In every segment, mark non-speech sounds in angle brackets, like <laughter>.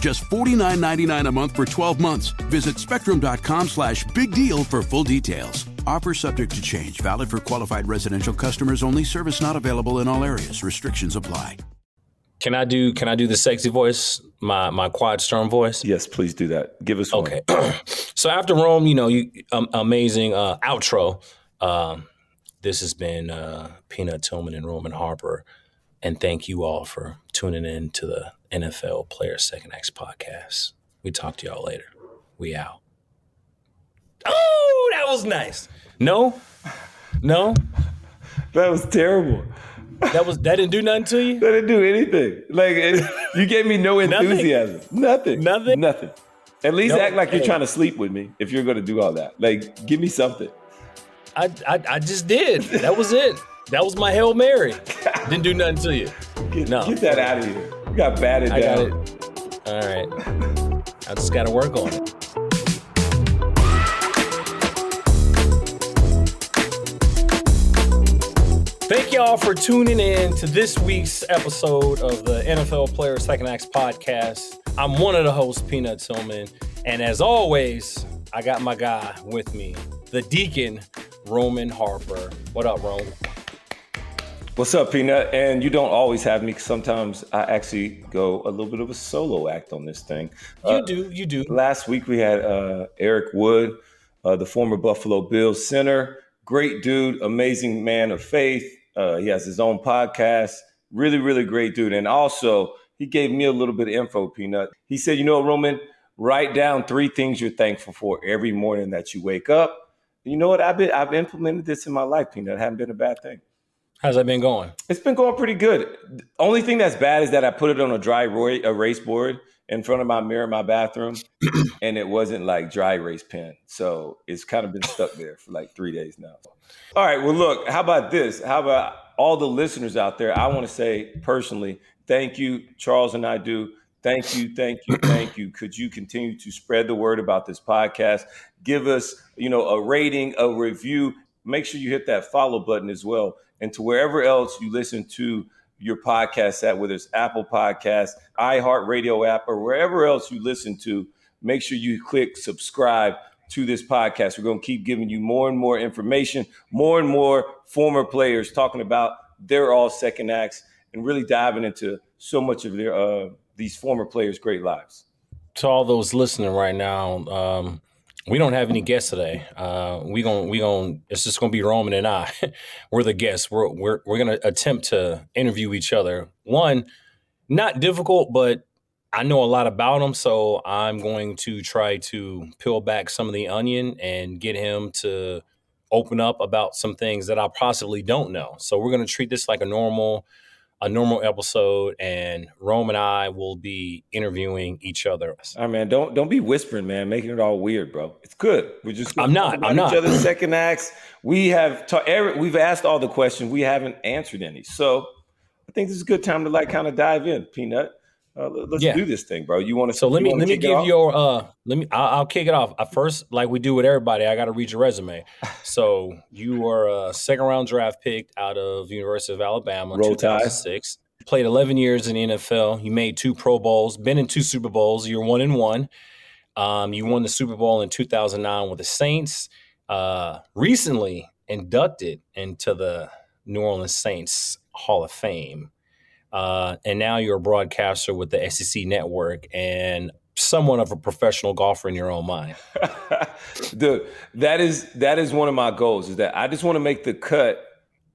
Just $49.99 a month for 12 months. Visit spectrum.com slash big deal for full details. Offer subject to change, valid for qualified residential customers only. Service not available in all areas. Restrictions apply. Can I do can I do the sexy voice, my my Quiet Storm voice? Yes, please do that. Give us okay. <clears throat> so after Rome, you know, you um, amazing uh, outro. Um, this has been uh, Peanut Tillman and Roman Harper, and thank you all for tuning in to the NFL Player Second Acts podcast. We talk to y'all later. We out. Oh, that was nice. No, no, that was terrible. That was that didn't do nothing to you. That didn't do anything. Like it, you gave me no enthusiasm. nothing. Nothing. Nothing. At least No, act like you're trying to sleep with me if you're going to do all that. Like, give me something. I, I I just did. That was it. That was my hail mary. Didn't do nothing to you. Get, No. get that out of here. You got batted I got down. it. All right. I just got to work on it. Thank y'all for tuning in to this week's episode of the NFL Player Second Acts podcast. I'm one of the hosts, Peanut Tillman, and as always, I got my guy with me, the Deacon, Roman Harper. What up, Roman? What's up, Peanut? And you don't always have me. Sometimes I actually go a little bit of a solo act on this thing. You Uh, do, you do. Last week we had uh, Eric Wood, uh, the former Buffalo Bills center. Great dude, amazing man of faith. Uh, he has his own podcast. Really, really great dude. And also, he gave me a little bit of info, Peanut. He said, You know, Roman, write down three things you're thankful for every morning that you wake up. You know what? I've been I've implemented this in my life, Peanut. It hasn't been a bad thing. How's that been going? It's been going pretty good. The only thing that's bad is that I put it on a dry erase board in front of my mirror in my bathroom, <clears throat> and it wasn't like dry erase pen. So it's kind of been stuck there for like three days now. All right. Well, look, how about this? How about all the listeners out there? I want to say personally, thank you. Charles and I do. Thank you, thank you, <clears throat> thank you. Could you continue to spread the word about this podcast? Give us, you know, a rating, a review. Make sure you hit that follow button as well. And to wherever else you listen to your podcast at, whether it's Apple Podcasts, iHeartRadio app, or wherever else you listen to, make sure you click subscribe to this podcast. We're going to keep giving you more and more information, more and more former players talking about their all second acts and really diving into so much of their uh, these former players' great lives. to all those listening right now, um, we don't have any guests today. Uh, we gon' we gon' it's just gonna be Roman and I. <laughs> we're the guests. We're we're we're gonna attempt to interview each other. One, not difficult, but I know a lot about him, so I'm going to try to peel back some of the onion and get him to open up about some things that I possibly don't know. So we're gonna treat this like a normal a normal episode, and Rome and I will be interviewing each other. All right, man. Don't don't be whispering, man, making it all weird, bro. It's good. We're just I'm not. I'm not. Each other's second acts. We have ta- we've asked all the questions. We haven't answered any. So I think this is a good time to like kind of dive in, Peanut. Uh, let's yeah. do this thing, bro. You want to? So let me let me give your uh let me I'll, I'll kick it off. At first, like we do with everybody, I got to read your resume. <laughs> So you were a second round draft pick out of University of Alabama in 2006. Played 11 years in the NFL. You made two Pro Bowls. Been in two Super Bowls. You're one and one. Um, you won the Super Bowl in 2009 with the Saints. Uh, recently inducted into the New Orleans Saints Hall of Fame. Uh, and now you're a broadcaster with the SEC network and somewhat of a professional golfer in your own mind. <laughs> Dude, that is that is one of my goals is that I just want to make the cut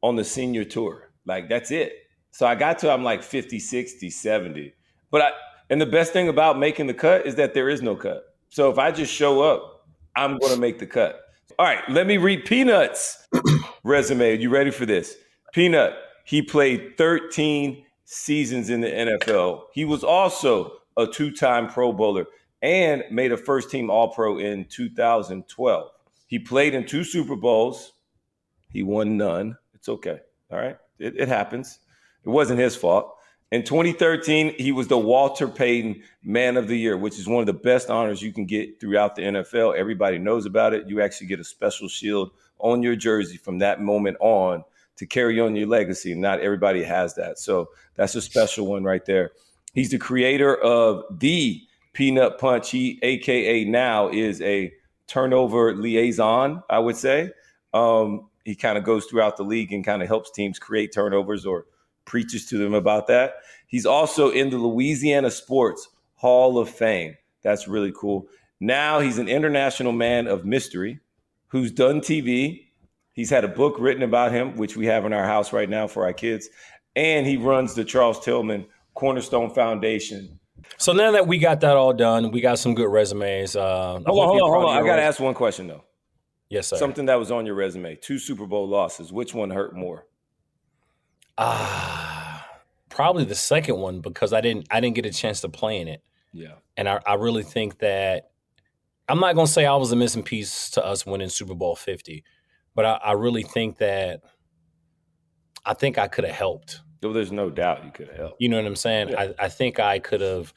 on the senior tour. Like that's it. So I got to I'm like 50, 60, 70. But I and the best thing about making the cut is that there is no cut. So if I just show up, I'm going to make the cut. All right, let me read Peanuts <clears throat> resume. Are you ready for this? Peanut, he played 13 seasons in the NFL. He was also a two time Pro Bowler and made a first team All Pro in 2012. He played in two Super Bowls. He won none. It's okay. All right. It, it happens. It wasn't his fault. In 2013, he was the Walter Payton Man of the Year, which is one of the best honors you can get throughout the NFL. Everybody knows about it. You actually get a special shield on your jersey from that moment on to carry on your legacy. Not everybody has that. So that's a special one right there. He's the creator of the Peanut Punch. He, AKA now, is a turnover liaison, I would say. Um, he kind of goes throughout the league and kind of helps teams create turnovers or preaches to them about that. He's also in the Louisiana Sports Hall of Fame. That's really cool. Now he's an international man of mystery who's done TV, He's had a book written about him, which we have in our house right now for our kids. And he runs the Charles Tillman Cornerstone Foundation. So now that we got that all done, we got some good resumes. Uh, hold on, hold on, hold on. I got to ask one question, though. Yes, sir. Something that was on your resume two Super Bowl losses. Which one hurt more? Ah, uh, probably the second one because I didn't I didn't get a chance to play in it. Yeah. And I, I really think that I'm not gonna say I was a missing piece to us winning Super Bowl 50, but I, I really think that I think I could have helped. Well, there's no doubt you could have helped. You know what I'm saying? Yeah. I, I think I could have.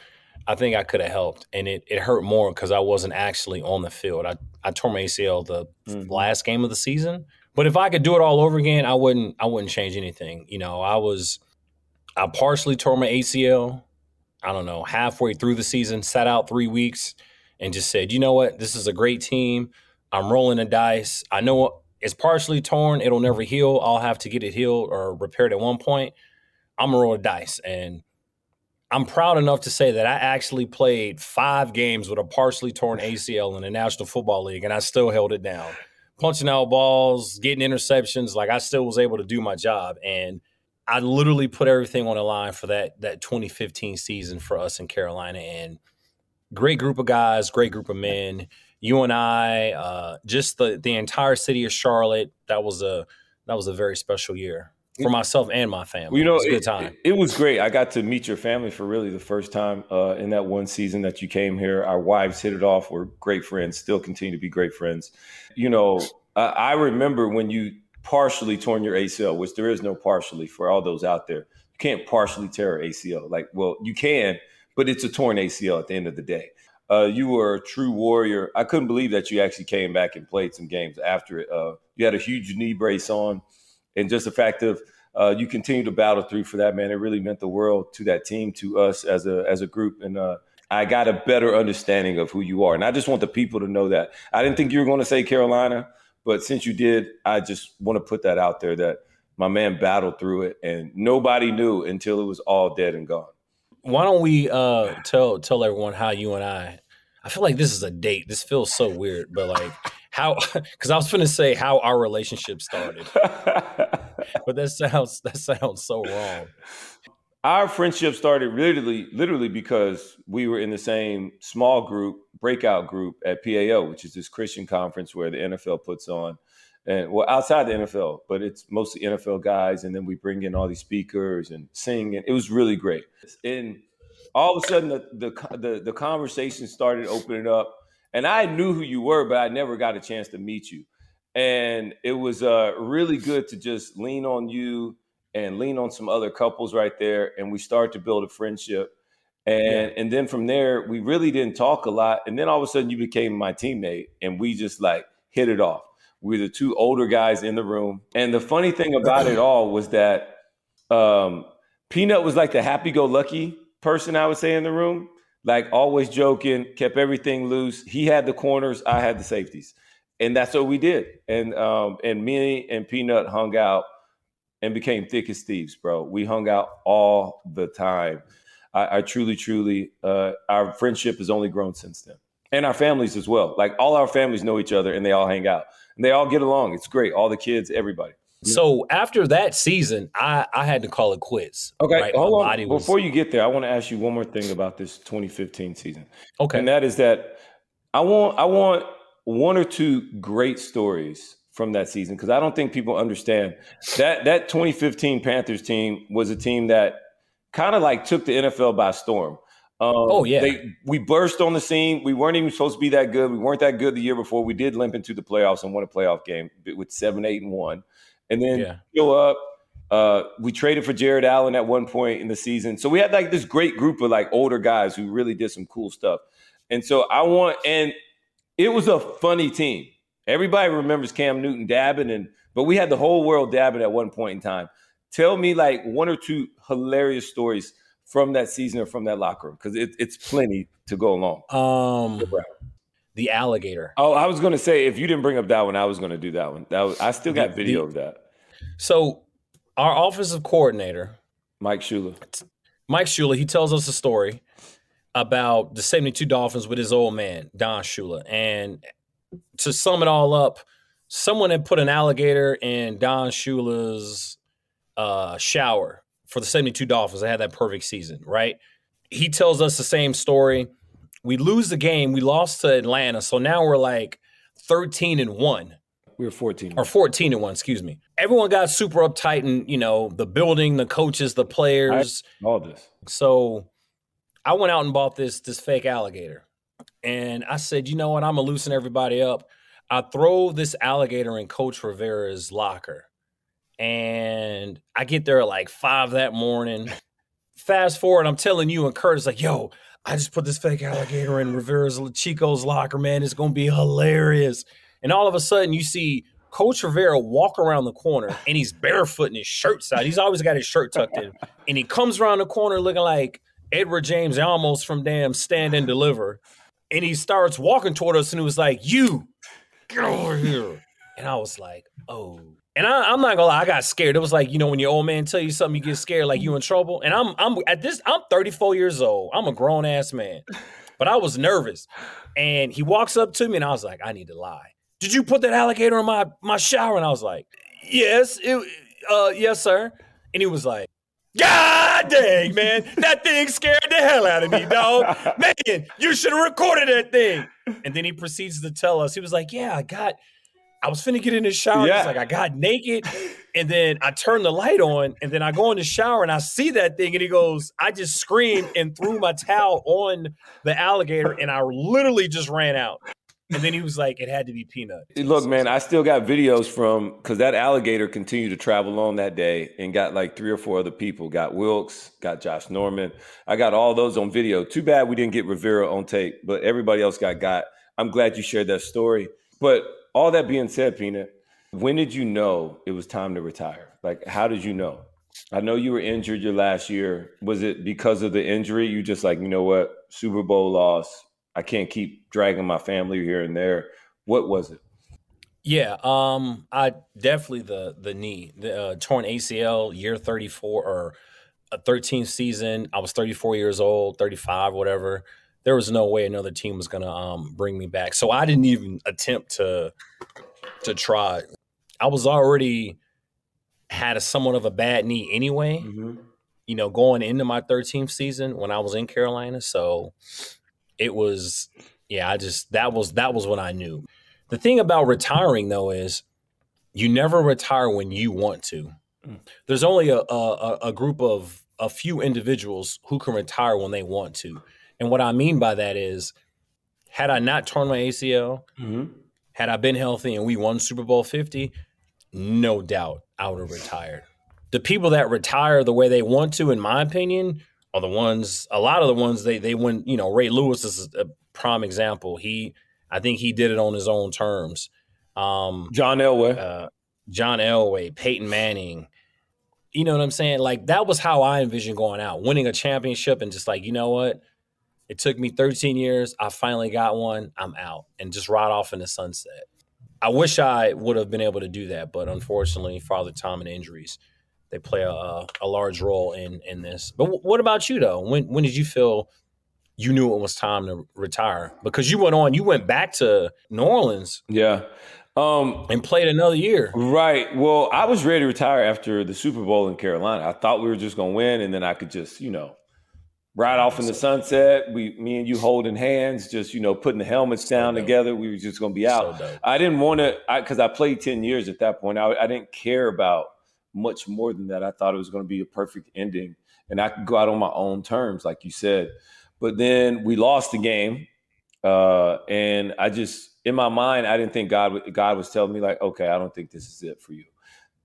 I think I could have helped, and it, it hurt more because I wasn't actually on the field. I, I tore my ACL the mm-hmm. last game of the season, but if I could do it all over again, I wouldn't. I wouldn't change anything. You know, I was I partially tore my ACL. I don't know halfway through the season, sat out three weeks, and just said, you know what, this is a great team. I'm rolling the dice. I know it's partially torn. It'll never heal. I'll have to get it healed or repaired at one point. I'm gonna roll a dice, and I'm proud enough to say that I actually played five games with a partially torn ACL in the National Football League, and I still held it down, punching out balls, getting interceptions. Like I still was able to do my job, and I literally put everything on the line for that that 2015 season for us in Carolina, and great group of guys, great group of men you and I, uh, just the the entire city of Charlotte. That was a that was a very special year for myself and my family. you know, it was a good time. It, it, was great. I got to meet your family for really the first time uh, in that one season that you came here. Our wives hit it off. We're great friends. Still continue to be great friends. You know, uh, I remember when you partially torn your ACL, which there is no partially for all those out there. You can't partially tear ACL. Like, well, you can, but it's a torn ACL at the end of the day. Uh, you were a true warrior. I couldn't believe that you actually came back and played some games after it. Uh, you had a huge knee brace on, and just the fact of uh, you continue to battle through for that man, it really meant the world to that team, to us as a as a group, and uh, I got a better understanding of who you are. And I just want the people to know that. I didn't think you were going to say Carolina, but since you did, I just want to put that out there that my man battled through it, and nobody knew until it was all dead and gone why don't we uh tell tell everyone how you and I I feel like this is a date. This feels so weird, but like how <laughs> because I was gonna say how our relationship started. <laughs> but that sounds that sounds so wrong. Our friendship started literally literally because we were in the same small group, breakout group at PAO, which is this Christian conference where the NFL puts on. And well outside the NFL, but it's mostly NFL guys, and then we bring in all these speakers and sing, and it was really great. And all of a sudden, the the the, the conversation started opening up, and I knew who you were, but I never got a chance to meet you. And it was uh, really good to just lean on you and lean on some other couples right there, and we started to build a friendship. And yeah. and then from there, we really didn't talk a lot. And then all of a sudden, you became my teammate, and we just like hit it off we were the two older guys in the room. And the funny thing about it all was that um, Peanut was like the happy go lucky person, I would say, in the room, like always joking, kept everything loose. He had the corners, I had the safeties. And that's what we did. And um, and me and Peanut hung out and became thick as thieves, bro. We hung out all the time. I, I truly, truly, uh, our friendship has only grown since then. And our families as well. Like all our families know each other and they all hang out and they all get along. It's great. All the kids, everybody. So after that season, I, I had to call it quits. Okay, right? hold on. Was... Before you get there, I want to ask you one more thing about this 2015 season. Okay, and that is that I want I want one or two great stories from that season because I don't think people understand that that 2015 Panthers team was a team that kind of like took the NFL by storm. Um, oh yeah, they, we burst on the scene. We weren't even supposed to be that good. We weren't that good the year before. We did limp into the playoffs and won a playoff game with seven, eight, and one, and then yeah. go up. Uh, we traded for Jared Allen at one point in the season, so we had like this great group of like older guys who really did some cool stuff. And so I want, and it was a funny team. Everybody remembers Cam Newton dabbing, and but we had the whole world dabbing at one point in time. Tell me like one or two hilarious stories from that season or from that locker room? Because it, it's plenty to go along. Um, the alligator. Oh, I was going to say if you didn't bring up that one, I was going to do that one. That was, I still got the, video the, of that. So, our offensive coordinator, Mike Shula, Mike Shula, he tells us a story about the 72 Dolphins with his old man, Don Shula. And to sum it all up, someone had put an alligator in Don Shula's uh, shower for the 72 Dolphins. They had that perfect season, right? He tells us the same story. We lose the game. We lost to Atlanta. So now we're like 13 and 1. We were 14. Or 14 and 1, excuse me. Everyone got super uptight and, you know, the building, the coaches, the players. I, all this. So I went out and bought this this fake alligator. And I said, you know what? I'm gonna loosen everybody up. I throw this alligator in Coach Rivera's locker. And I get there at like five that morning. Fast forward, I'm telling you and Curtis, like, yo, I just put this fake alligator in Rivera's uh, Chico's locker, man. It's gonna be hilarious. And all of a sudden, you see Coach Rivera walk around the corner and he's barefoot and his shirt's out. He's always got his shirt tucked in. And he comes around the corner looking like Edward James Olmos from damn Stand and Deliver. And he starts walking toward us and he was like, You, get over here. And I was like, Oh and I, am not gonna lie, I got scared. It was like, you know, when your old man tell you something, you get scared, like you in trouble. And I'm I'm at this, I'm 34 years old. I'm a grown ass man. But I was nervous. And he walks up to me and I was like, I need to lie. Did you put that alligator in my my shower? And I was like, Yes, it, uh, yes, sir. And he was like, God dang, man, that thing scared the hell out of me, dog. Man, you should have recorded that thing. And then he proceeds to tell us, he was like, Yeah, I got I was finna get in the shower. Yeah. like I got naked, and then I turned the light on, and then I go in the shower and I see that thing, and he goes, I just screamed and threw my towel on the alligator, and I literally just ran out. And then he was like, it had to be peanut. Look, man, I still got videos from because that alligator continued to travel on that day and got like three or four other people. Got Wilks, got Josh Norman. I got all those on video. Too bad we didn't get Rivera on tape, but everybody else got got. I'm glad you shared that story. But all that being said, Peanut, when did you know it was time to retire? Like, how did you know? I know you were injured your last year. Was it because of the injury? You just like, you know what, Super Bowl loss. I can't keep dragging my family here and there. What was it? Yeah, um, I definitely the the knee, the uh, torn ACL, year thirty four or a thirteenth season. I was thirty four years old, thirty five, whatever there was no way another team was going to um, bring me back. So I didn't even attempt to to try. I was already had a somewhat of a bad knee anyway. Mm-hmm. You know, going into my 13th season when I was in Carolina, so it was yeah, I just that was that was what I knew. The thing about retiring though is you never retire when you want to. Mm. There's only a, a, a group of a few individuals who can retire when they want to. And what I mean by that is, had I not torn my ACL, mm-hmm. had I been healthy and we won Super Bowl 50, no doubt I would have retired. The people that retire the way they want to, in my opinion, are the ones, a lot of the ones they, they went, you know, Ray Lewis is a prime example. He, I think he did it on his own terms. Um, John Elway. Uh, John Elway, Peyton Manning, you know what I'm saying? Like that was how I envisioned going out, winning a championship and just like, you know what? It took me 13 years. I finally got one. I'm out and just ride off in the sunset. I wish I would have been able to do that, but unfortunately, Father Time and injuries they play a, a large role in in this. But w- what about you though? When when did you feel you knew it was time to retire? Because you went on, you went back to New Orleans. Yeah. Um, and played another year. Right. Well, I was ready to retire after the Super Bowl in Carolina. I thought we were just going to win, and then I could just, you know, ride off in the sunset. We, me and you holding hands, just you know, putting the helmets down so together. We were just going to be out. So I didn't want to, because I, I, played ten years at that point. I, I didn't care about much more than that. I thought it was going to be a perfect ending, and I could go out on my own terms, like you said. But then we lost the game, uh, and I just in my mind, I didn't think God God was telling me like, okay, I don't think this is it for you.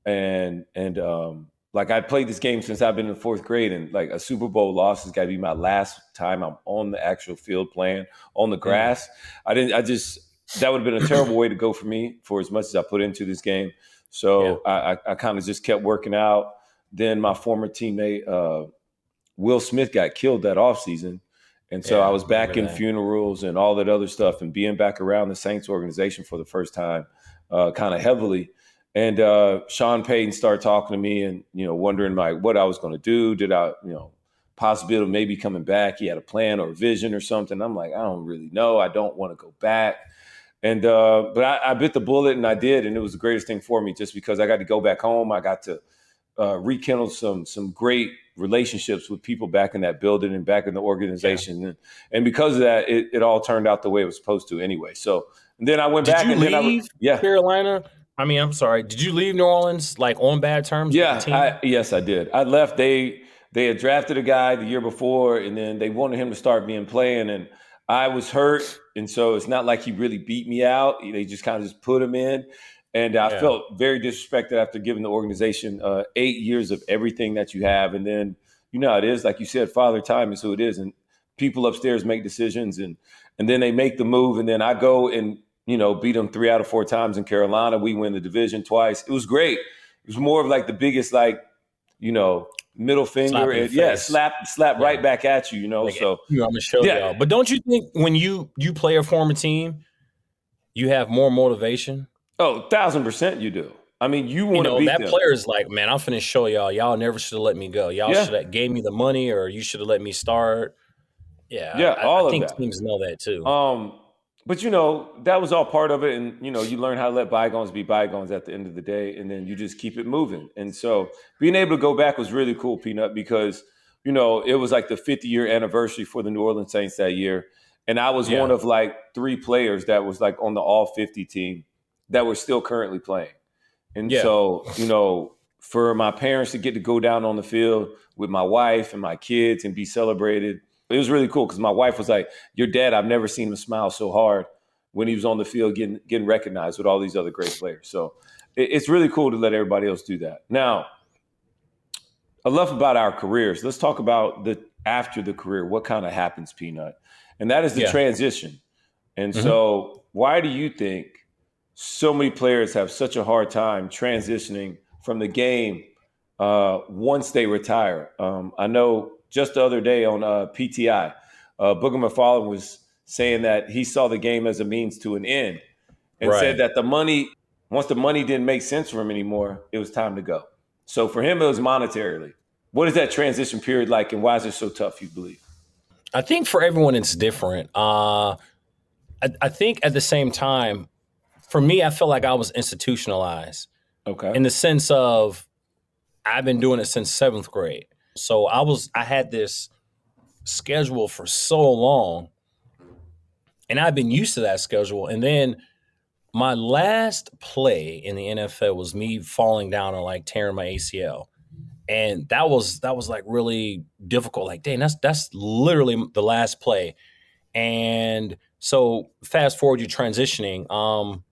And and um, like I played this game since I've been in fourth grade, and like a Super Bowl loss has got to be my last time I'm on the actual field playing on the grass. I didn't. I just that would have been a terrible way to go for me for as much as I put into this game. So yeah. I, I, I kind of just kept working out. Then my former teammate uh, Will Smith got killed that offseason. And so yeah, I was back in that. funerals and all that other stuff and being back around the Saints organization for the first time, uh, kind of heavily. And uh, Sean Payton started talking to me and, you know, wondering like what I was going to do. Did I, you know, possibility of maybe coming back? He had a plan or a vision or something. I'm like, I don't really know. I don't want to go back. And, uh, but I, I bit the bullet and I did. And it was the greatest thing for me just because I got to go back home. I got to uh, rekindle some, some great relationships with people back in that building and back in the organization. Yeah. And, and because of that, it, it all turned out the way it was supposed to anyway. So then I went Did back you and leave then I, yeah. Carolina. I mean, I'm sorry. Did you leave New Orleans like on bad terms? Yeah, I, yes, I did. I left. They they had drafted a guy the year before, and then they wanted him to start being playing, and I was hurt, and so it's not like he really beat me out. They just kind of just put him in, and I yeah. felt very disrespected after giving the organization uh, eight years of everything that you have. And then, you know, it is like you said, father time is who it is. And people upstairs make decisions and, and then they make the move. And then I go and, you know, beat them three out of four times in Carolina. We win the division twice. It was great. It was more of like the biggest, like, you know, middle finger and yeah, slap slap yeah. right back at you, you know. Like, so I'm gonna show yeah. y'all. But don't you think when you you play a former team, you have more motivation Oh, thousand percent, you do. I mean, you want to you know, that them. player is like, man, I'm finna show y'all. Y'all never should have let me go. Y'all yeah. should have gave me the money, or you should have let me start. Yeah, yeah, I, all I think that. teams know that too. Um, but you know that was all part of it, and you know you learn how to let bygones be bygones at the end of the day, and then you just keep it moving. And so being able to go back was really cool, Peanut, because you know it was like the 50 year anniversary for the New Orleans Saints that year, and I was yeah. one of like three players that was like on the All 50 team that were still currently playing. And yeah. so, you know, for my parents to get to go down on the field with my wife and my kids and be celebrated, it was really cool because my wife was like, "Your dad, I've never seen him smile so hard when he was on the field getting getting recognized with all these other great players." So it, it's really cool to let everybody else do that. Now, I love about our careers. Let's talk about the after the career. What kind of happens, Peanut? And that is the yeah. transition. And mm-hmm. so, why do you think so many players have such a hard time transitioning from the game uh, once they retire. Um, I know just the other day on uh, PTI, uh, Booger McFarland was saying that he saw the game as a means to an end and right. said that the money, once the money didn't make sense for him anymore, it was time to go. So for him, it was monetarily. What is that transition period like, and why is it so tough? You believe? I think for everyone it's different. Uh, I, I think at the same time, for me, I felt like I was institutionalized. Okay. In the sense of I've been doing it since seventh grade. So I was I had this schedule for so long. And I've been used to that schedule. And then my last play in the NFL was me falling down and like tearing my ACL. And that was that was like really difficult. Like, dang, that's that's literally the last play. And so fast forward, you're transitioning. Um,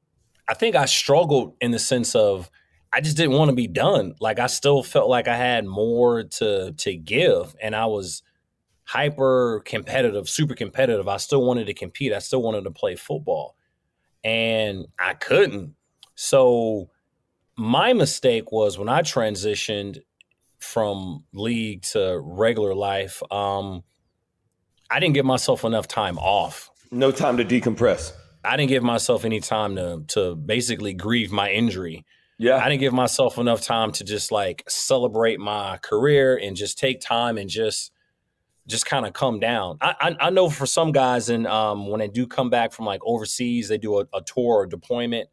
I think I struggled in the sense of I just didn't want to be done. Like I still felt like I had more to to give, and I was hyper competitive, super competitive. I still wanted to compete. I still wanted to play football, and I couldn't. So my mistake was when I transitioned from league to regular life. Um, I didn't give myself enough time off. No time to decompress. I didn't give myself any time to to basically grieve my injury. Yeah. I didn't give myself enough time to just like celebrate my career and just take time and just just kind of come down. I, I, I know for some guys, and um, when they do come back from like overseas, they do a, a tour or deployment.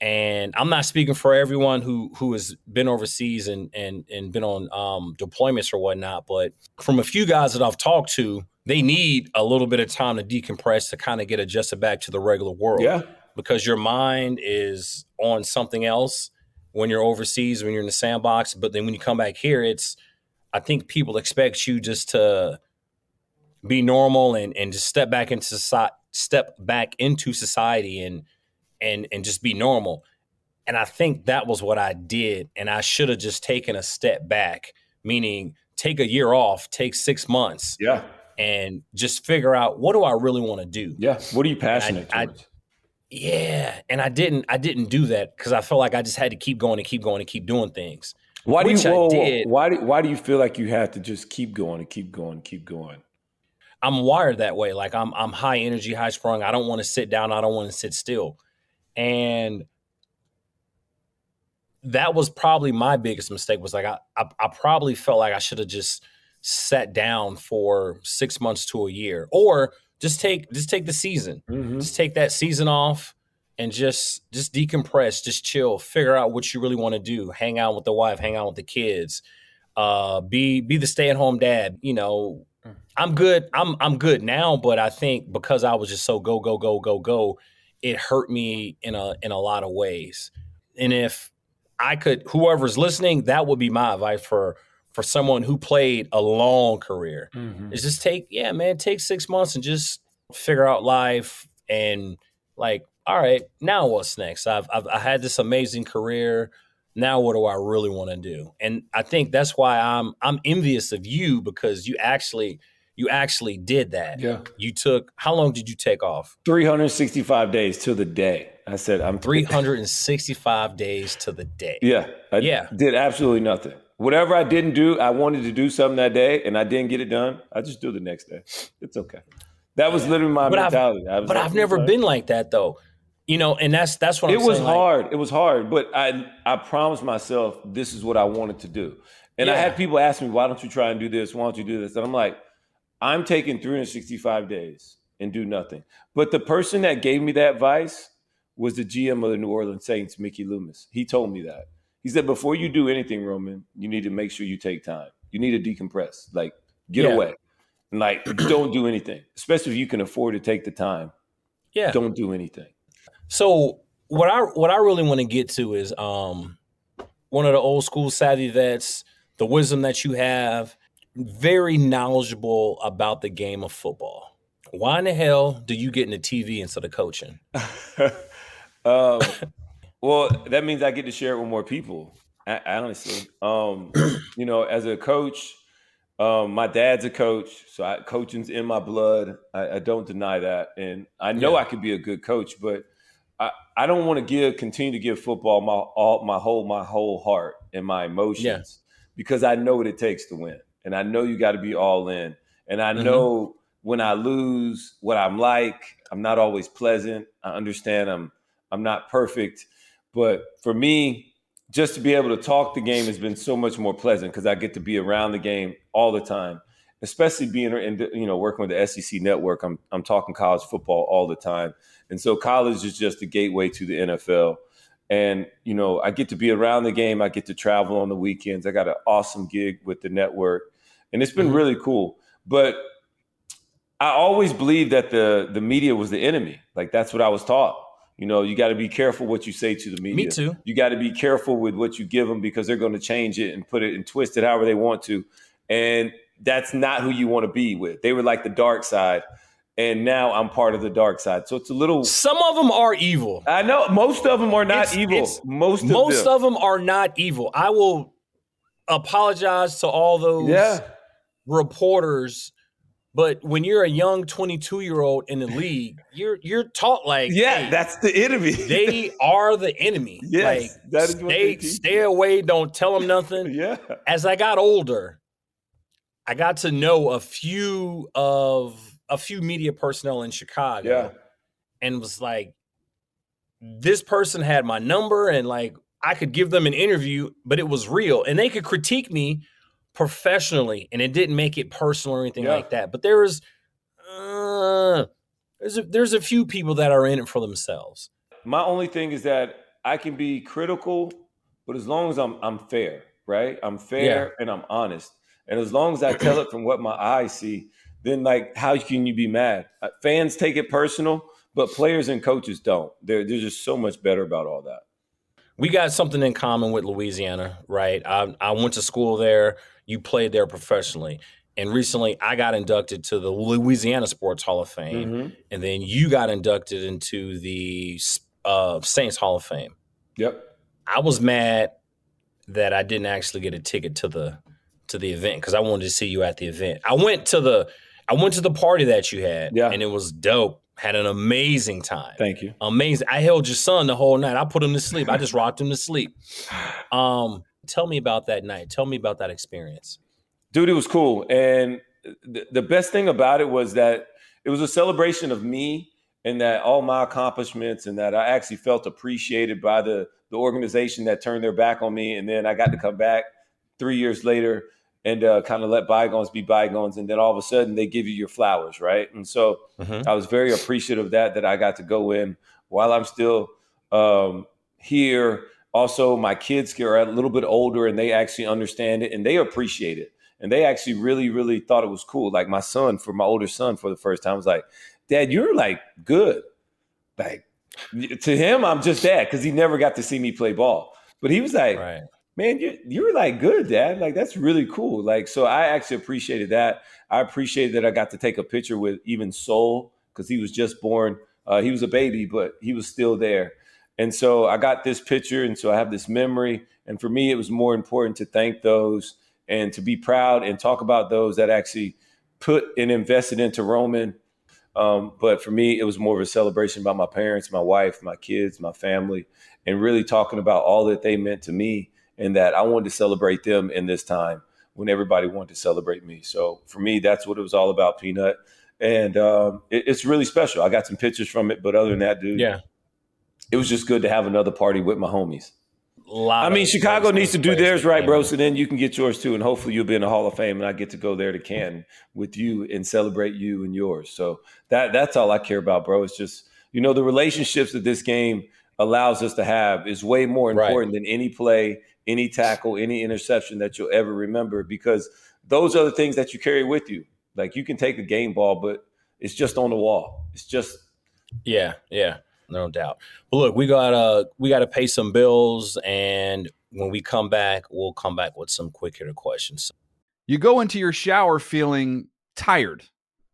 And I'm not speaking for everyone who who has been overseas and and and been on um, deployments or whatnot, but from a few guys that I've talked to, they need a little bit of time to decompress to kind of get adjusted back to the regular world. Yeah. Because your mind is on something else when you're overseas, when you're in the sandbox. But then when you come back here, it's, I think people expect you just to be normal and, and just step back into society, step back into society and, and, and just be normal. And I think that was what I did. And I should have just taken a step back, meaning take a year off, take six months. Yeah and just figure out what do I really want to do. Yeah. What are you passionate I, towards? I, yeah, and I didn't. I didn't do that because I felt like I just had to keep going and keep going and keep doing things. Why do you? Whoa, why do Why do you feel like you have to just keep going and keep going and keep going? I'm wired that way. Like I'm. I'm high energy, high sprung. I don't want to sit down. I don't want to sit still, and that was probably my biggest mistake. Was like I. I, I probably felt like I should have just sat down for six months to a year, or just take just take the season, mm-hmm. just take that season off, and just just decompress, just chill, figure out what you really want to do, hang out with the wife, hang out with the kids, uh, be be the stay at home dad. You know, mm. I'm good. I'm I'm good now, but I think because I was just so go go go go go, it hurt me in a in a lot of ways. And if I could, whoever's listening, that would be my advice for for someone who played a long career. Mm-hmm. is just take yeah man take six months and just figure out life and like all right now what's next? I've, I've i had this amazing career. Now what do i really want to do? And i think that's why i'm i'm envious of you because you actually you actually did that. Yeah. You took how long did you take off? 365 days to the day. I said i'm 365 days to the day. Yeah I yeah. did absolutely nothing whatever I didn't do, I wanted to do something that day and I didn't get it done. I just do the next day. It's okay. That was literally my but mentality. I've, but like, I've never been like that though. You know, and that's that's what it I'm saying. It was saying, hard. Like, it was hard, but I I promised myself this is what I wanted to do. And yeah. I had people ask me, "Why don't you try and do this? Why don't you do this?" And I'm like, "I'm taking 365 days and do nothing." But the person that gave me that advice was the GM of the New Orleans Saints, Mickey Loomis. He told me that. He said, before you do anything, Roman, you need to make sure you take time. You need to decompress, like get yeah. away, and like <clears throat> don't do anything, especially if you can afford to take the time. Yeah, don't do anything. So what I what I really want to get to is um one of the old school savvy vets, the wisdom that you have, very knowledgeable about the game of football. Why in the hell do you get into TV instead of coaching? <laughs> um, well, that means I get to share it with more people. Honestly, um, <clears throat> you know, as a coach, um, my dad's a coach, so I, coaching's in my blood. I, I, don't deny that, and I know yeah. I could be a good coach, but I, I don't want to give continue to give football my all my whole my whole heart and my emotions yeah. because I know what it takes to win, and I know you got to be all in, and I mm-hmm. know when I lose what I'm like. I'm not always pleasant. I understand I'm I'm not perfect but for me, just to be able to talk the game has been so much more pleasant because I get to be around the game all the time, especially being in you know working with the SEC network. I'm I'm talking college football all the time, and so college is just a gateway to the NFL. And you know, I get to be around the game. I get to travel on the weekends. I got an awesome gig with the network, and it's been mm-hmm. really cool. But I always believed that the the media was the enemy. Like that's what I was taught You know, you got to be careful what you say to the media. Me too. You got to be careful with what you give them because they're going to change it and put it and twist it however they want to. And that's not who you want to be with. They were like the dark side. And now I'm part of the dark side. So it's a little. Some of them are evil. I know most of them are not It's- evil. it's- most of Most them. of them are not evil. I will apologize to all those yeah. reporters, but when you're a young 22 year old in the league, you're you're taught like, Yeah, hey, that's the enemy. they <laughs> are the enemy. Yes, like, that is what stay they stay away. Don't tell them nothing. <laughs> yeah. As I got older, I got to know a few of a few media personnel in Chicago, Yeah. and was like, this person had my number, and like I could give them an interview, but it was real, and they could critique me professionally, and it didn't make it personal or anything Yeah. like that. But there was, uh, there's a, there's a few people that are in it for themselves. My only thing is that I can be critical, but as long as I'm I'm fair, right? I'm fair and I'm honest. And as long as I tell it from what my eyes see, then like how can you be mad? Uh, Fans take it personal, but players and coaches don't. They're they're just so much better about all that. we got something in common with Louisiana, right? I, I went to school there. You played there professionally. And recently I got inducted to the Louisiana Sports Hall of Fame. Mhm. And then you got inducted into the uh, Saints Hall of Fame. Yep. I was mad that I didn't actually get a ticket to the to the event because I wanted to see you at the event. I went to the I went to the party that you had, Yeah. and it was dope. Had an amazing time Thank you. amazing. I held your son the whole night. I put him to sleep. I just rocked him to sleep. <sighs> Um, tell me about that night. Tell me about that experience. dude, it was cool. And the, the best thing about it was that it was a celebration of me and that all my accomplishments and that I actually felt appreciated by the the organization that turned their back on me. And then I got to come back three years later and uh, kind of let bygones be bygones. And then all of a sudden they give you your flowers, right? And so I was very appreciative of that that I got to go in while I'm still um, here. Also, my kids are a little bit older and they actually understand it and they appreciate it. And they actually really, really thought it was cool. Like my son, for my older son, for the first time, was like, "Dad, you're like good." Like to him, I'm just dad because he never got to see me play ball. But he was like, Right. man, you you're like good, dad. Like that's really cool. Like so, I actually appreciated that. I appreciated that I got to take a picture with even Soul because he was just born. Uh, he was a baby, but he was still there. And so I got this picture, and so I have this memory. And for me, it was more important to thank those and to be proud and talk about those that actually put and invested into Roman. Um, but for me, it was more of a celebration about my parents, my wife, my kids, my family, and really talking about all that they meant to me and that I wanted to celebrate them in this time when everybody wanted to celebrate me. So for me, that's what it was all about, Peanut. And um, it, it's really special. I got some pictures from it, but other than that, dude, Yeah. It was just good to have another party with my homies. I mean, Chicago needs to do theirs right, bro. So then you can get yours too, and hopefully you'll be in the Hall of Fame, and I get to go there to Canton with you and celebrate you and yours. So that that's all I care about, bro. It's just you know the relationships that this game allows us to have is way more Right. important than any play, any tackle, any interception that you'll ever remember because those are the things that you carry with you. Like you can take a game ball, but it's just on the wall. It's just Yeah, yeah, no doubt. But look, we got to we got to pay some bills, and when we come back, we'll come back with some quick hitter questions. You go into your shower feeling tired,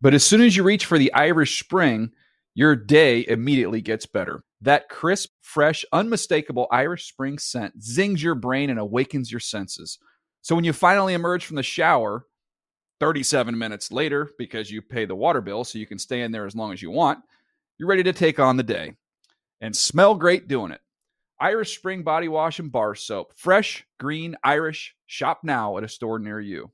but as soon as you reach for the Irish Spring, your day immediately gets better. That crisp, fresh, unmistakable Irish Spring scent zings your brain and awakens your senses. So when you finally emerge from the shower, 37 minutes later, because you pay the water bill so you can stay in there as long as you want, you're ready to take on the day and smell great doing it. Irish Spring Body Wash and Bar Soap. Fresh, green, Irish. Shop now at a store near you.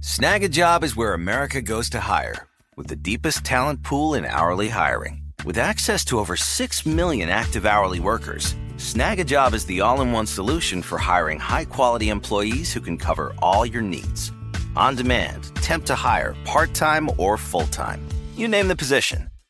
Snag a job is where America goes to hire, with the deepest talent pool in hourly hiring. With access to over 6 million active hourly workers, Snagajob is the all in one solution for hiring high quality employees who can cover all your needs. On demand, temp to hire, part time or full time. You name the position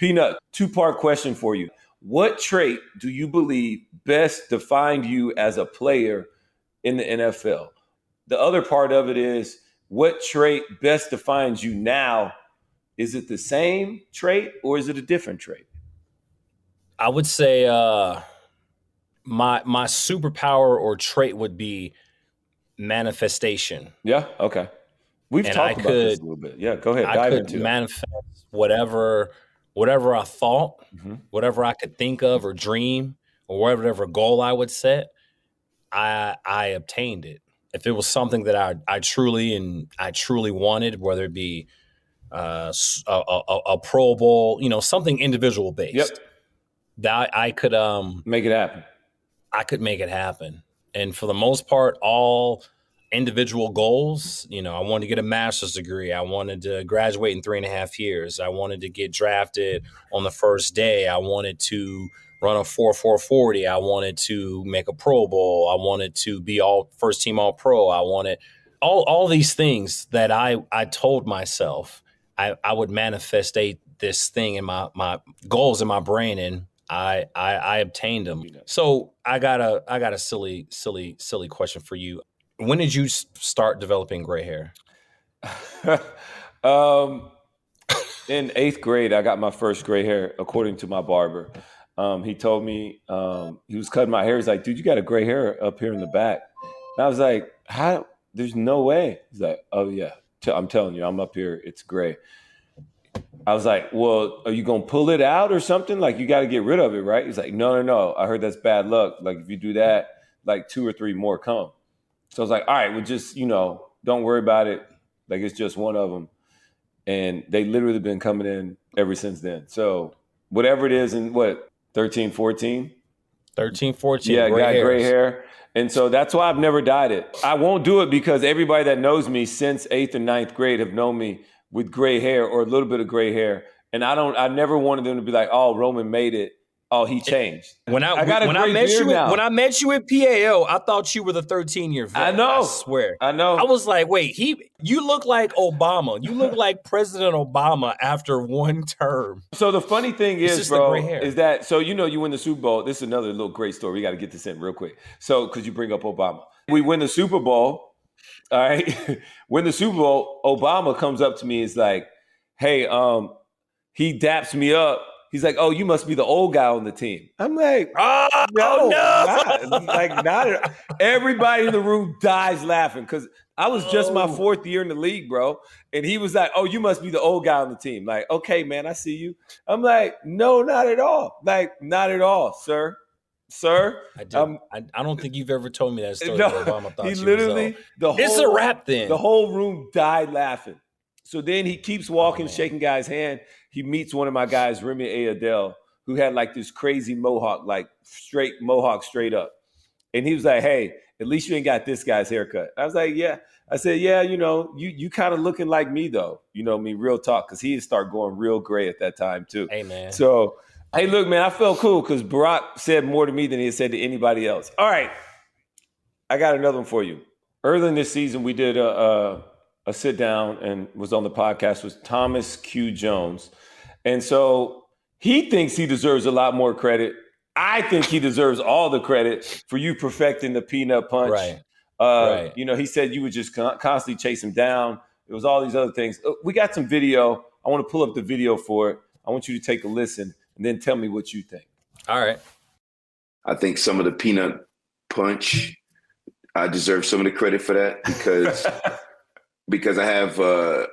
Peanut, two part question for you. What trait do you believe best defined you as a player in the NFL? The other part of it is what trait best defines you now? Is it the same trait or is it a different trait? I would say uh, my my superpower or trait would be manifestation. Yeah. Okay. We've And talked I about could- this a little bit. Yeah. Go ahead. I Dive could into it. manifest whatever whatever I thought, Mhm. whatever I could think of or dream, or whatever goal I would set. I I obtained it. If it was something that I I truly and I truly wanted, whether it be uh, a- a- a Pro Bowl, you know, something individual based, Yep. that I could um Make it happen. I could make it happen. And for the most part, all individual goals, you know, I wanted to get a master's degree. I wanted to graduate in three and a half years. I wanted to get drafted on the first day. I wanted to run a 4 440. I wanted to make a Pro Bowl. I wanted to be all first team all pro. I wanted all all these things that I I told myself I, I would manifestate this thing in my my goals in my brain and I, I I obtained them. So I got a I got a silly silly silly question for you. When did you start developing gray hair? <laughs> um, in eighth grade, I got my first gray hair, according to my barber. Um, he told me um, he was cutting my hair. He's like, "Dude, you got a gray hair up here in the back." And I was like, "How? There's no way." He's like, "Oh yeah, I'm telling you, I'm up here. It's gray." I was like, "Well, are you gonna pull it out or something? Like you got to get rid of it, right?" He's like, "No, no, no. I heard that's bad luck. Like if you do that, like two or three more come." So I was like, "All right, well, just you know, don't worry about it. Like it's just one of them." And they literally been coming in ever since then. So whatever it is, in what 13, 14, 13, 14. yeah, gray got hairs. gray hair. And so that's why I've never dyed it. I won't do it because everybody that knows me since eighth or ninth grade have known me with gray hair or a little bit of gray hair. And I don't, I never wanted them to be like, oh, Roman made it Oh, he changed. When I, I got when I met you now. when I met you at PAO, I thought you were the 13 year vet. I know. I swear. I know. I was like, wait, he you look like Obama. You look like President Obama after one term. So the funny thing is, bro, is that so you know you win the Super Bowl. This is another little great story. We got to get this in real quick. So because you bring up Obama, we win the Super Bowl. All right, <laughs> win the Super Bowl. Obama comes up to me. and is like, "Hey, um, he daps me up. He's like, oh, you must be the old guy on the team. I'm like, Oh, no, no. not. like not. at- Everybody in the room dies laughing because I was just my Oh. fourth year in the league, bro. And he was like, "Oh, you must be the old guy on the team." Like, okay, man, I see you. I'm like, no, not at all. Like, not at all, sir, sir. I. Um, I, I don't think you've ever told me that story. No, Obama thought he literally the whole, it's a wrap then. the whole room died laughing. So then he keeps walking, Oh, shaking guy's hand. He meets one of my guys, Remi Ayodele, who had like this crazy mohawk, like straight mohawk straight up. And he was like, Hey, at least you ain't got this guy's haircut. I was like, Yeah. I said, Yeah, you know, you you kind of looking like me though. You know, me real talk, because he had started going real gray at that time too. hey man. So, hey, look, man, I felt cool because Barack said more to me than he had said to anybody else. All right, I got another one for you. Earlier in this season, we did a, a, a sit down and was on the podcast with Thomas Q. Jones, and so he thinks he deserves a lot more credit. I think he deserves all the credit for you perfecting the peanut punch. Right. Uh, Right. You know, he said you would just con- constantly chase him down. It was all these other things. Uh, We got some video. I want to pull up the video for it. I want you to take a listen and then tell me what you think. All right. I think some of the peanut punch, I deserve some of the credit for that because <laughs> because I have uh,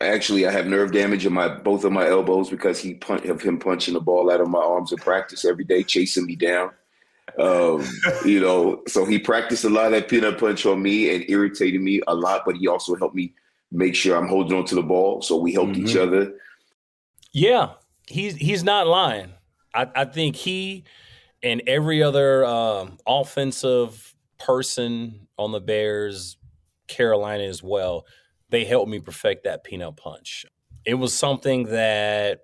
actually I have nerve damage in my both of my elbows because he pun- of him punching the ball out of my arms in practice every day, chasing me down. Um, <laughs> you know, so he practiced a lot of that peanut punch on me and irritated me a lot, but he also helped me make sure I'm holding on to the ball. So we helped each Mhm. other. Yeah, he's he's not lying. I, I think he and every other um, offensive person on the Bears, Carolina as well, they helped me perfect that peanut punch. It was something that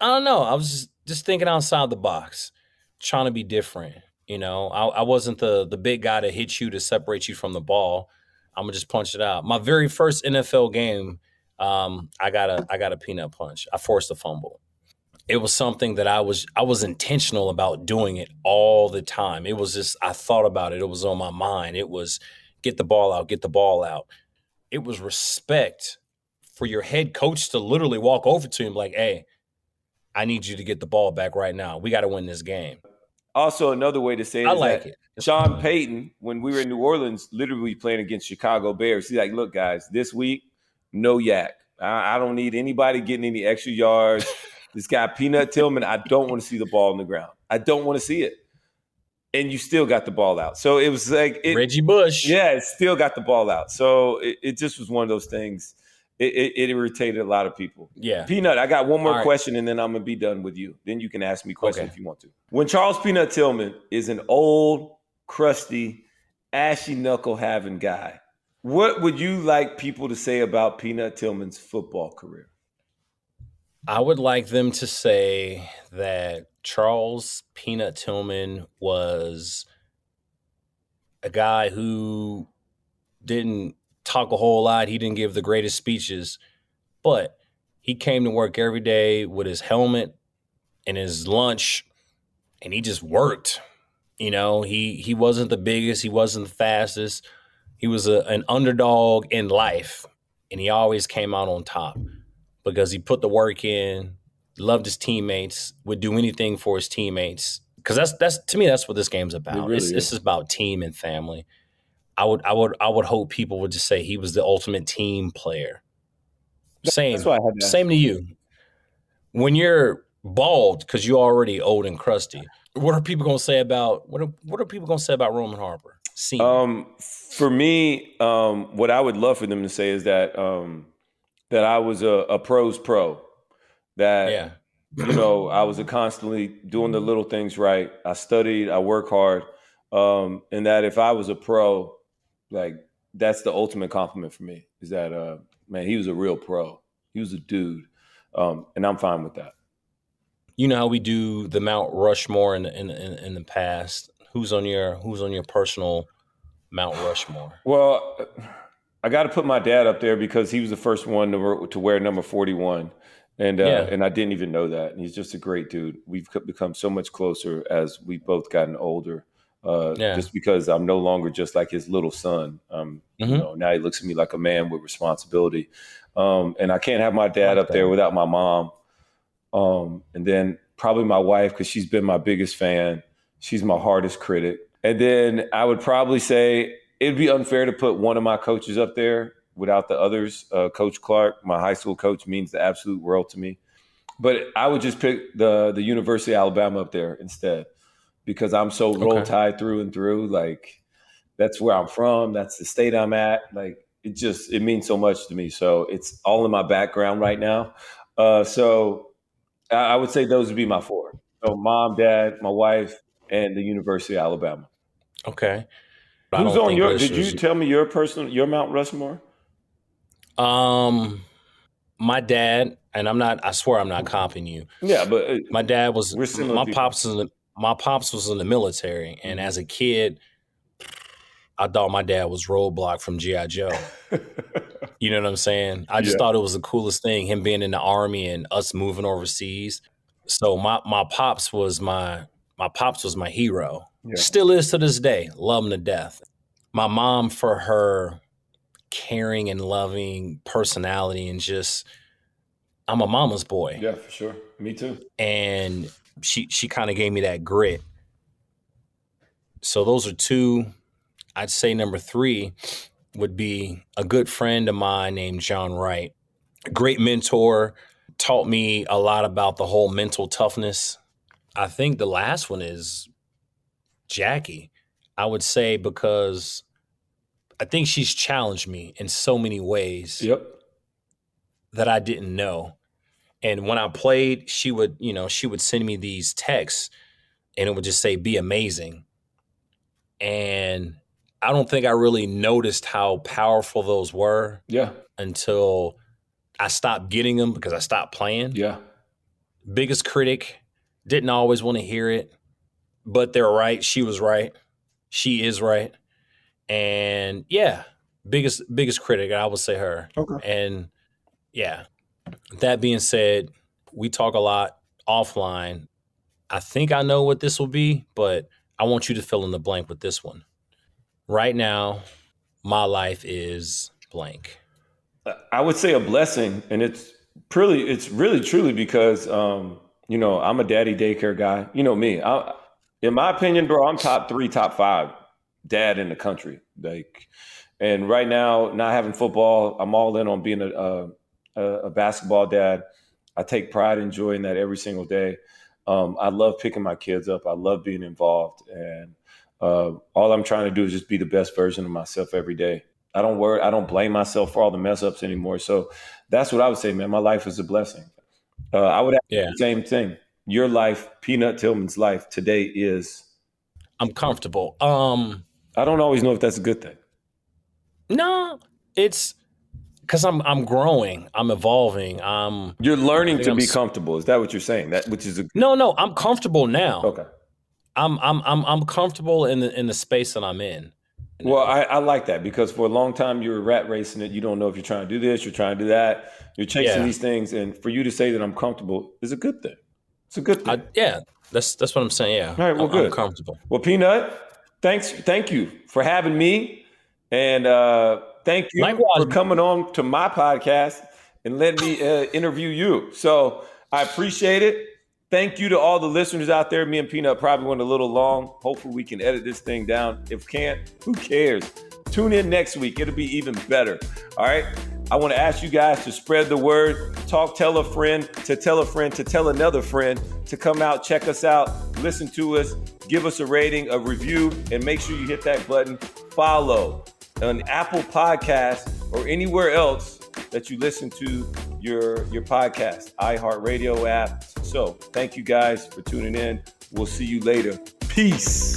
I don't know. I was just, thinking outside the box, trying to be different. You know, I, I wasn't the the big guy to hit you to separate you from the ball. I'm gonna just punch it out. My very first NFL game, um, I got a I got a peanut punch. I forced a fumble. It was something that I was I was intentional about doing it all the time. It was just I thought about it. It was on my mind. It was get the ball out, get the ball out. It was respect for your head coach to literally walk over to him like, "Hey, I need you to get the ball back right now. We got to win this game." Also, another way to say it I like that it. Sean. Payton, when we were in New Orleans, literally playing against Chicago Bears, he's like, "Look, guys, this week, no YAC. I, I don't need anybody getting any extra yards. <laughs> this guy Peanut Tillman, I don't want to see the ball on the ground. I don't want to see it." And you still got the ball out. So it was like it, Reggie Bush. Yeah, it still got the ball out. So it, it just was one of those things. It, it, it irritated a lot of people. Yeah. Peanut, I got one more right. question and then I'm gonna be done with you. Then you can ask me questions Okay. if you want to. When Charles Peanut Tillman is an old, crusty, ashy knuckle having guy, what would you like people to say about Peanut Tillman's football career? I would like them to say that Charles Peanut Tillman was a guy who didn't talk a whole lot. He didn't give the greatest speeches, but he came to work every day with his helmet and his lunch, and he just worked. You know, he he wasn't the biggest, he wasn't the fastest. He was a, an underdog in life, and he always came out on top because he put the work in, loved his teammates, would do anything for his teammates. Because that's that's to me that's what this game's about. really it's, this is about team and family. I would I would I would hope people would just say he was the ultimate team player. Same That's why I had to same to you. When you're bald because you're already old and crusty, what are people gonna say about what are, what are people gonna say about Roman Harper? See, Um, for me, um, what I would love for them to say is that um, that I was a, a pros pro. That yeah, you know, I was constantly doing the little things right. I studied, I work hard, um, and that if I was a pro, like that's the ultimate compliment for me. Is that uh, man, he was a real pro. He was a dude, um, and I'm fine with that. you know how we do the Mount Rushmore in in in, in the past. Who's on your Who's on your personal Mount Rushmore? Well, I got to put my dad up there because he was the first one to, to wear number 41. And uh, Yeah. and I didn't even know that. And he's just a great dude. We've become so much closer as we've both gotten older. Uh, Yeah. Just because I'm no longer just like his little son. Um, You Mhm. know, now he looks at me like a man with responsibility. Um, and I can't have my dad Like up there without my mom. Um, and then probably my wife because she's been my biggest fan. She's my hardest critic. And then I would probably say it'd be unfair to put one of my coaches up there without the others. Uh, coach Clark, my high school coach, means the absolute world to me. But I would just pick the the University of Alabama up there instead because I'm so roll Okay. tide through and through. Like that's where I'm from. That's the state I'm at. Like it just it means so much to me. So it's all in my background right now. Uh, so I, I would say those would be my four. So mom, dad, my wife, and the University of Alabama. Okay. I Who's on your? Did you tell me your personal your Mount Rushmore? Um, my dad, and I'm not. I swear I'm not copying you. Yeah, but uh, My dad was. My people. pops was. In the, my pops was in the military, and as a kid, I thought my dad was Roadblock from GI Joe. <laughs> You know what I'm saying? I just Yeah. thought it was the coolest thing, him being in the army and us moving overseas. So my my pops was my my pops was my hero. Yeah. Still is to this day. Love him to death. My mom for her caring and loving personality and just I'm a mama's boy. yeah, for sure. Me too. And she she kind of gave me that grit. So those are two. I'd say number three would be a good friend of mine named John Wright. A great mentor, taught me a lot about the whole mental toughness. I think the last one is Jackie. I would say because I think she's challenged me in so many ways Yep. that I didn't know. And when I played, she would, you know, she would send me these texts and it would just say, be amazing. And I don't think I really noticed how powerful those were Yeah. until I stopped getting them because I stopped playing. Yeah. Biggest critic, didn't always want to hear it, but they're right. She was right. She is right. And yeah, biggest biggest critic, I would say her. Okay. And yeah, that being said, we talk a lot offline. I think I know what this will be, but I want you to fill in the blank with this one. Right now, my life is blank. I would say a blessing, and it's really, it's really truly because, um, you know, I'm a daddy daycare guy. You know me. I, in my opinion, bro, I'm top three, top five dad in the country. Like, and right now, not having football, I'm all in on being a, a, a basketball dad. I take pride in enjoying that every single day. Um, I love picking my kids up. I love being involved, and uh, all I'm trying to do is just be the best version of myself every day. I don't worry. I don't blame myself for all the mess ups anymore. So that's what I would say, man. My life is a blessing. Uh, I would ask Yeah. the same thing. Your life, Peanut Tillman's life today is. I'm comfortable. Um, I don't always know if that's a good thing. no, it's because I'm I'm growing, I'm evolving. I'm You're learning to I'm be comfortable. Is that what you're saying? That which is a no, no, I'm comfortable now. okay. I'm I'm I'm I'm comfortable in the in the space that I'm in. Well, I, I like that because for a long time you were rat racing it. You don't know if you're trying to do this, you're trying to do that. You're chasing Yeah. these things, and for you to say that I'm comfortable is a good thing. It's a good thing. I, yeah, that's that's what I'm saying. Yeah, All right, well, I'm, I'm good. comfortable. Well, Peanut, thanks, thank you for having me, and uh, thank you Likewise. for coming on to my podcast and letting me uh, interview you. So I appreciate it. Thank you to all the listeners out there. Me and Peanut probably went a little long. Hopefully, we can edit this thing down. If can't, who cares? Tune in next week. It'll be even better. All right. I want to ask you guys to spread the word, talk, tell a friend, to tell a friend, to tell another friend to come out, check us out, listen to us, give us a rating, a review, and make sure you hit that button, follow on Apple Podcasts or anywhere else that you listen to your your podcast, iHeartRadio app. So thank you guys for tuning in. We'll see you later. Peace.